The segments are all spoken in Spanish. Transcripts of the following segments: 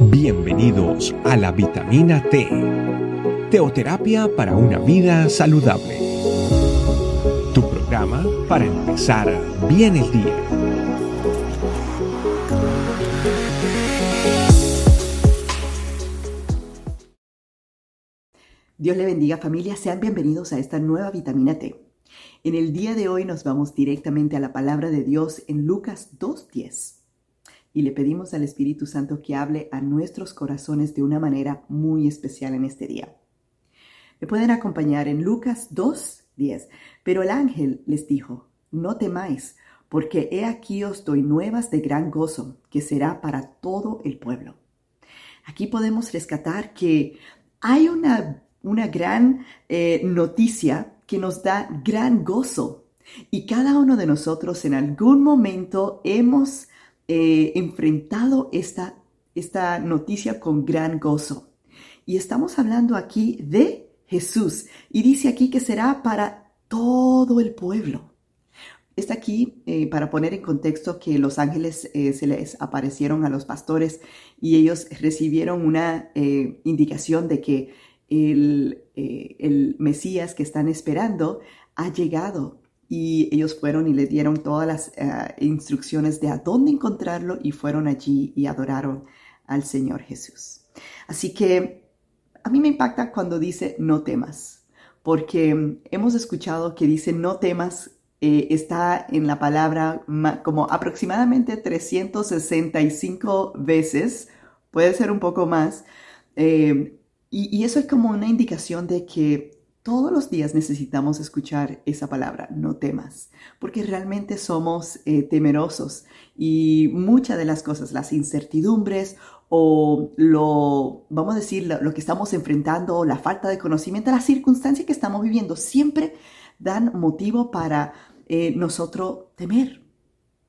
Bienvenidos a la vitamina T, teoterapia para una vida saludable. Tu programa para empezar bien el día. Dios le bendiga familia, sean bienvenidos a esta nueva vitamina T. En el día de hoy nos vamos directamente a la palabra de Dios en Lucas 2.10 y le pedimos al Espíritu Santo que hable a nuestros corazones de una manera muy especial en este día. Me pueden acompañar en Lucas 2.10. Pero el ángel les dijo, no temáis, porque he aquí os doy nuevas de gran gozo, que será para todo el pueblo. Aquí podemos rescatar que hay una, una gran eh, noticia que nos da gran gozo. Y cada uno de nosotros en algún momento hemos eh, enfrentado esta, esta noticia con gran gozo. Y estamos hablando aquí de Jesús. Y dice aquí que será para todo el pueblo. Está aquí eh, para poner en contexto que los ángeles se les aparecieron a los pastores y ellos recibieron una indicación de que el, el Mesías que están esperando ha llegado y ellos fueron y le dieron todas las eh, instrucciones de a dónde encontrarlo y fueron allí y adoraron al Señor Jesús. Así que a mí me impacta cuando dice no temas, porque hemos escuchado que dice no temas eh, está en la palabra como aproximadamente 365 veces, puede ser un poco más, eh, y, eso es como una indicación de que todos los días necesitamos escuchar esa palabra, no temas, porque realmente somos eh, temerosos y muchas de las cosas, las incertidumbres o lo, vamos a decir, lo, que estamos enfrentando, la falta de conocimiento, las circunstancias que estamos viviendo, siempre dan motivo para eh, nosotros temer,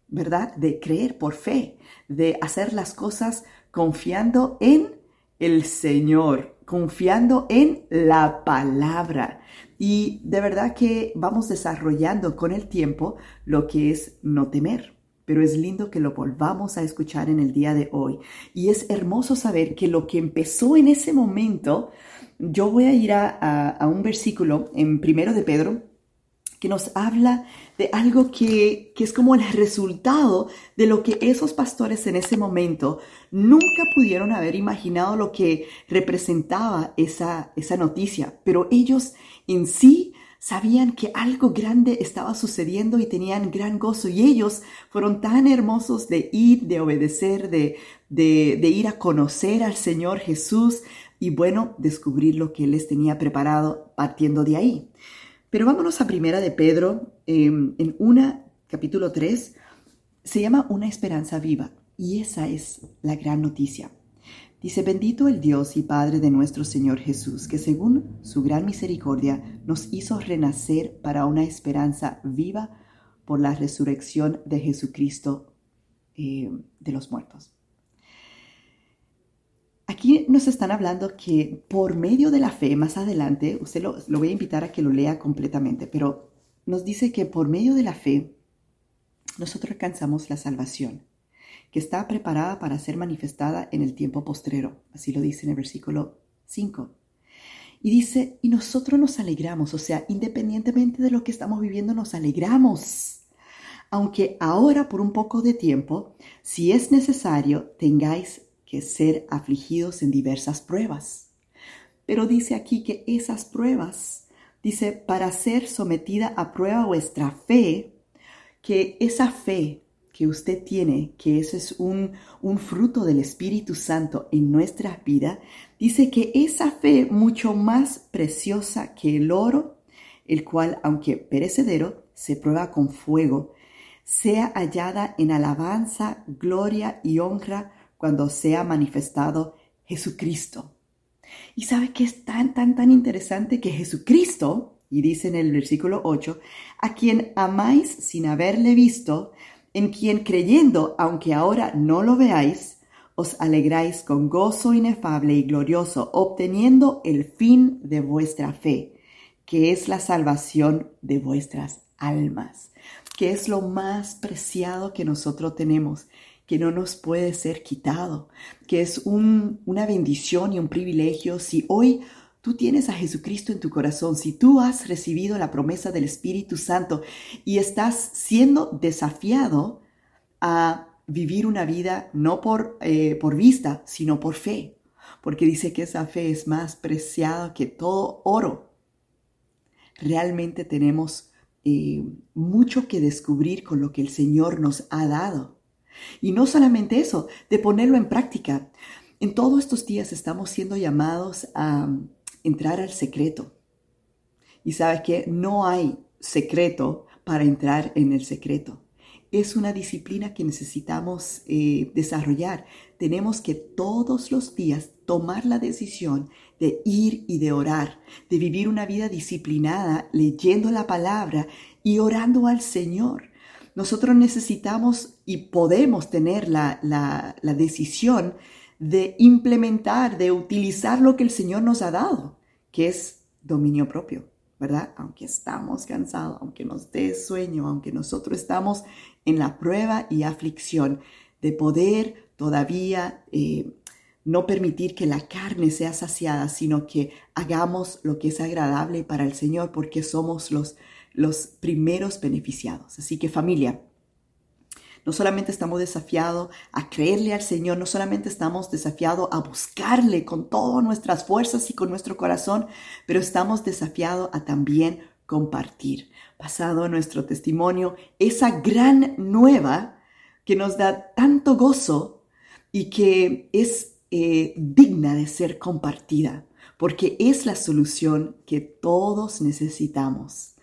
¿verdad? De creer por fe, de hacer las cosas confiando en el Señor, confiando en la palabra. Y de verdad que vamos desarrollando con el tiempo lo que es no temer. Pero es lindo que lo volvamos a escuchar en el día de hoy. Y es hermoso saber que lo que empezó en ese momento, yo voy a ir a, un versículo en primero de Pedro, que nos habla de algo que, es como el resultado de lo que esos pastores en ese momento nunca pudieron haber imaginado lo que representaba esa, esa noticia, pero ellos en sí sabían que algo grande estaba sucediendo y tenían gran gozo y ellos fueron tan hermosos de ir, de obedecer, de, de, de ir a conocer al Señor Jesús y bueno, descubrir lo que Él les tenía preparado partiendo de ahí. Pero vámonos a Primera de Pedro, em, en una, capítulo 3, se llama Una esperanza viva. Y esa es la gran noticia. Dice, bendito el Dios y Padre de nuestro Señor Jesús, que según su gran misericordia nos hizo renacer para una esperanza viva por la resurrección de Jesucristo em, de los muertos. Nos están hablando que por medio de la fe, más adelante, usted lo, voy a invitar a que lo lea completamente, pero nos dice que por medio de la fe nosotros alcanzamos la salvación, que está preparada para ser manifestada en el tiempo postrero. Así lo dice en el versículo 5. Y dice, y nosotros nos alegramos, o sea, independientemente de lo que estamos viviendo, nos alegramos. Aunque ahora por un poco de tiempo, si es necesario, tengáis que ser afligidos en diversas pruebas. Pero dice aquí que esas pruebas, dice, para ser sometida a prueba vuestra fe, que esa fe que usted tiene, que ese es un, un fruto del Espíritu Santo en nuestra vida, dice que esa fe mucho más preciosa que el oro, el cual, aunque perecedero, se prueba con fuego, sea hallada en alabanza, gloria y honra cuando sea manifestado Jesucristo. Y sabe que es tan, tan, tan interesante que Jesucristo, y dice en el versículo 8, a quien amáis sin haberle visto, en quien creyendo, aunque ahora no lo veáis, os alegráis con gozo inefable y glorioso, obteniendo el fin de vuestra fe, que es la salvación de vuestras almas, que es lo más preciado que nosotros tenemos, que no nos puede ser quitado, que es una bendición y un privilegio si hoy tú tienes a Jesucristo en tu corazón, si tú has recibido la promesa del Espíritu Santo y estás siendo desafiado a vivir una vida no por, eh, vista, sino por fe, porque dice que esa fe es más preciada que todo oro. Realmente tenemos eh, mucho que descubrir con lo que el Señor nos ha dado. Y no solamente eso, de ponerlo en práctica. En todos estos días estamos siendo llamados a entrar al secreto. Y sabes que no hay secreto para entrar en el secreto es una disciplina que necesitamos eh, desarrollar. Tenemos que todos los días tomar la decisión de ir y de orar, de vivir una vida disciplinada, leyendo la palabra y orando al Señor. Nosotros necesitamos y podemos tener la, la, decisión de implementar, de utilizar lo que el Señor nos ha dado, que es dominio propio. ¿verdad? Aunque estamos cansados, aunque nos dé sueño, aunque nosotros estamos en la prueba y aflicción de poder todavía eh, no permitir que la carne sea saciada, sino que hagamos lo que es agradable para el Señor, porque somos los, los primeros beneficiados. Así que familia, no solamente estamos desafiados a creerle al Señor, no solamente estamos desafiados a buscarle con todas nuestras fuerzas y con nuestro corazón, pero estamos desafiados a también compartir, basado nuestro testimonio, esa gran nueva que nos da tanto gozo y que es eh, digna de ser compartida, porque es la solución que todos necesitamos.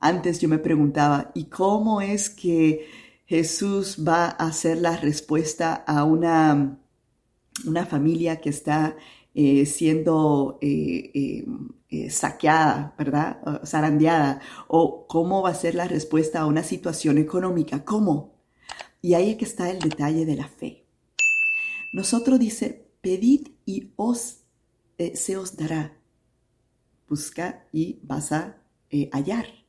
Antes yo me preguntaba, ¿y cómo es que Jesús va a ser la respuesta a una, una familia que está eh, siendo eh, eh, saqueada, ¿verdad? Zarandeada. O cómo va a ser la respuesta a una situación económica. ¿Cómo? Y ahí es que está el detalle de la fe. Nosotros dice, pedid y os se os dará. Busca y vas a hallar.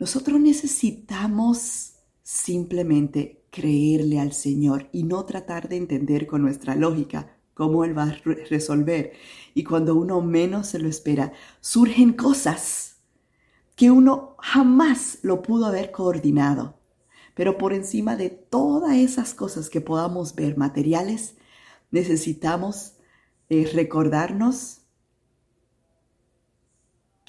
Nosotros necesitamos simplemente creerle al Señor y no tratar de entender con nuestra lógica cómo Él va a resolver. Y cuando uno menos se lo espera, surgen cosas que uno jamás lo pudo haber coordinado. Pero por encima de todas esas cosas que podamos ver materiales, necesitamos eh, recordarnos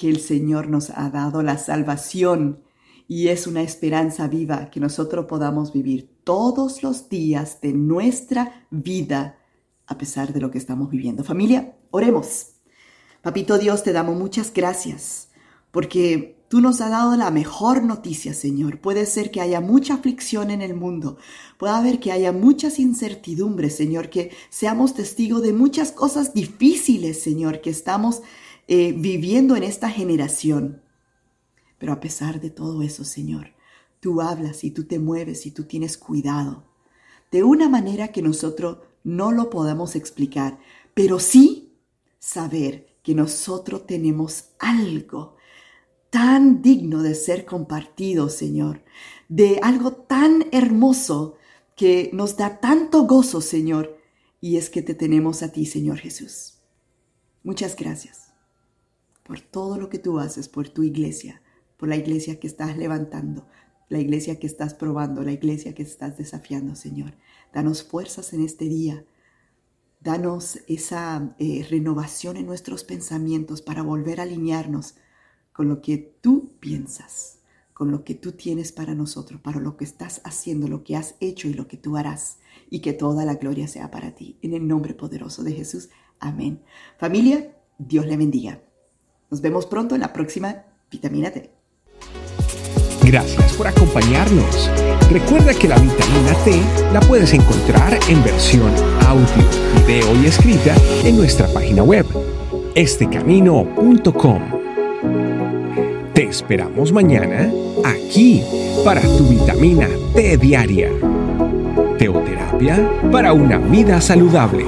que el Señor nos ha dado la salvación y es una esperanza viva que nosotros podamos vivir todos los días de nuestra vida a pesar de lo que estamos viviendo. Familia, oremos. Papito Dios, te damos muchas gracias porque tú nos has dado la mejor noticia, Señor. Puede ser que haya mucha aflicción en el mundo, puede haber que haya muchas incertidumbres, Señor, que seamos testigos de muchas cosas difíciles, Señor, que estamos eh, viviendo en esta generación. Pero a pesar de todo eso, Señor, tú hablas y tú te mueves y tú tienes cuidado. De una manera que nosotros no lo podemos explicar, pero sí saber que nosotros tenemos algo tan digno de ser compartido, Señor, de algo tan hermoso que nos da tanto gozo, Señor, y es que te tenemos a ti, Señor Jesús. Muchas gracias por todo lo que tú haces por tu iglesia por la iglesia que estás levantando, la iglesia que estás probando, la iglesia que estás desafiando, Señor. Danos fuerzas en este día. Danos esa eh, renovación en nuestros pensamientos para volver a alinearnos con lo que tú piensas, con lo que tú tienes para nosotros, para lo que estás haciendo, lo que has hecho y lo que tú harás. Y que toda la gloria sea para ti. En el nombre poderoso de Jesús. Amén. Familia, Dios le bendiga. Nos vemos pronto en la próxima Vitamina T. Gracias por acompañarnos. Recuerda que la vitamina T la puedes encontrar en versión audio, video y escrita en nuestra página web, estecamino.com. Te esperamos mañana aquí para tu vitamina T diaria. Teoterapia para una vida saludable.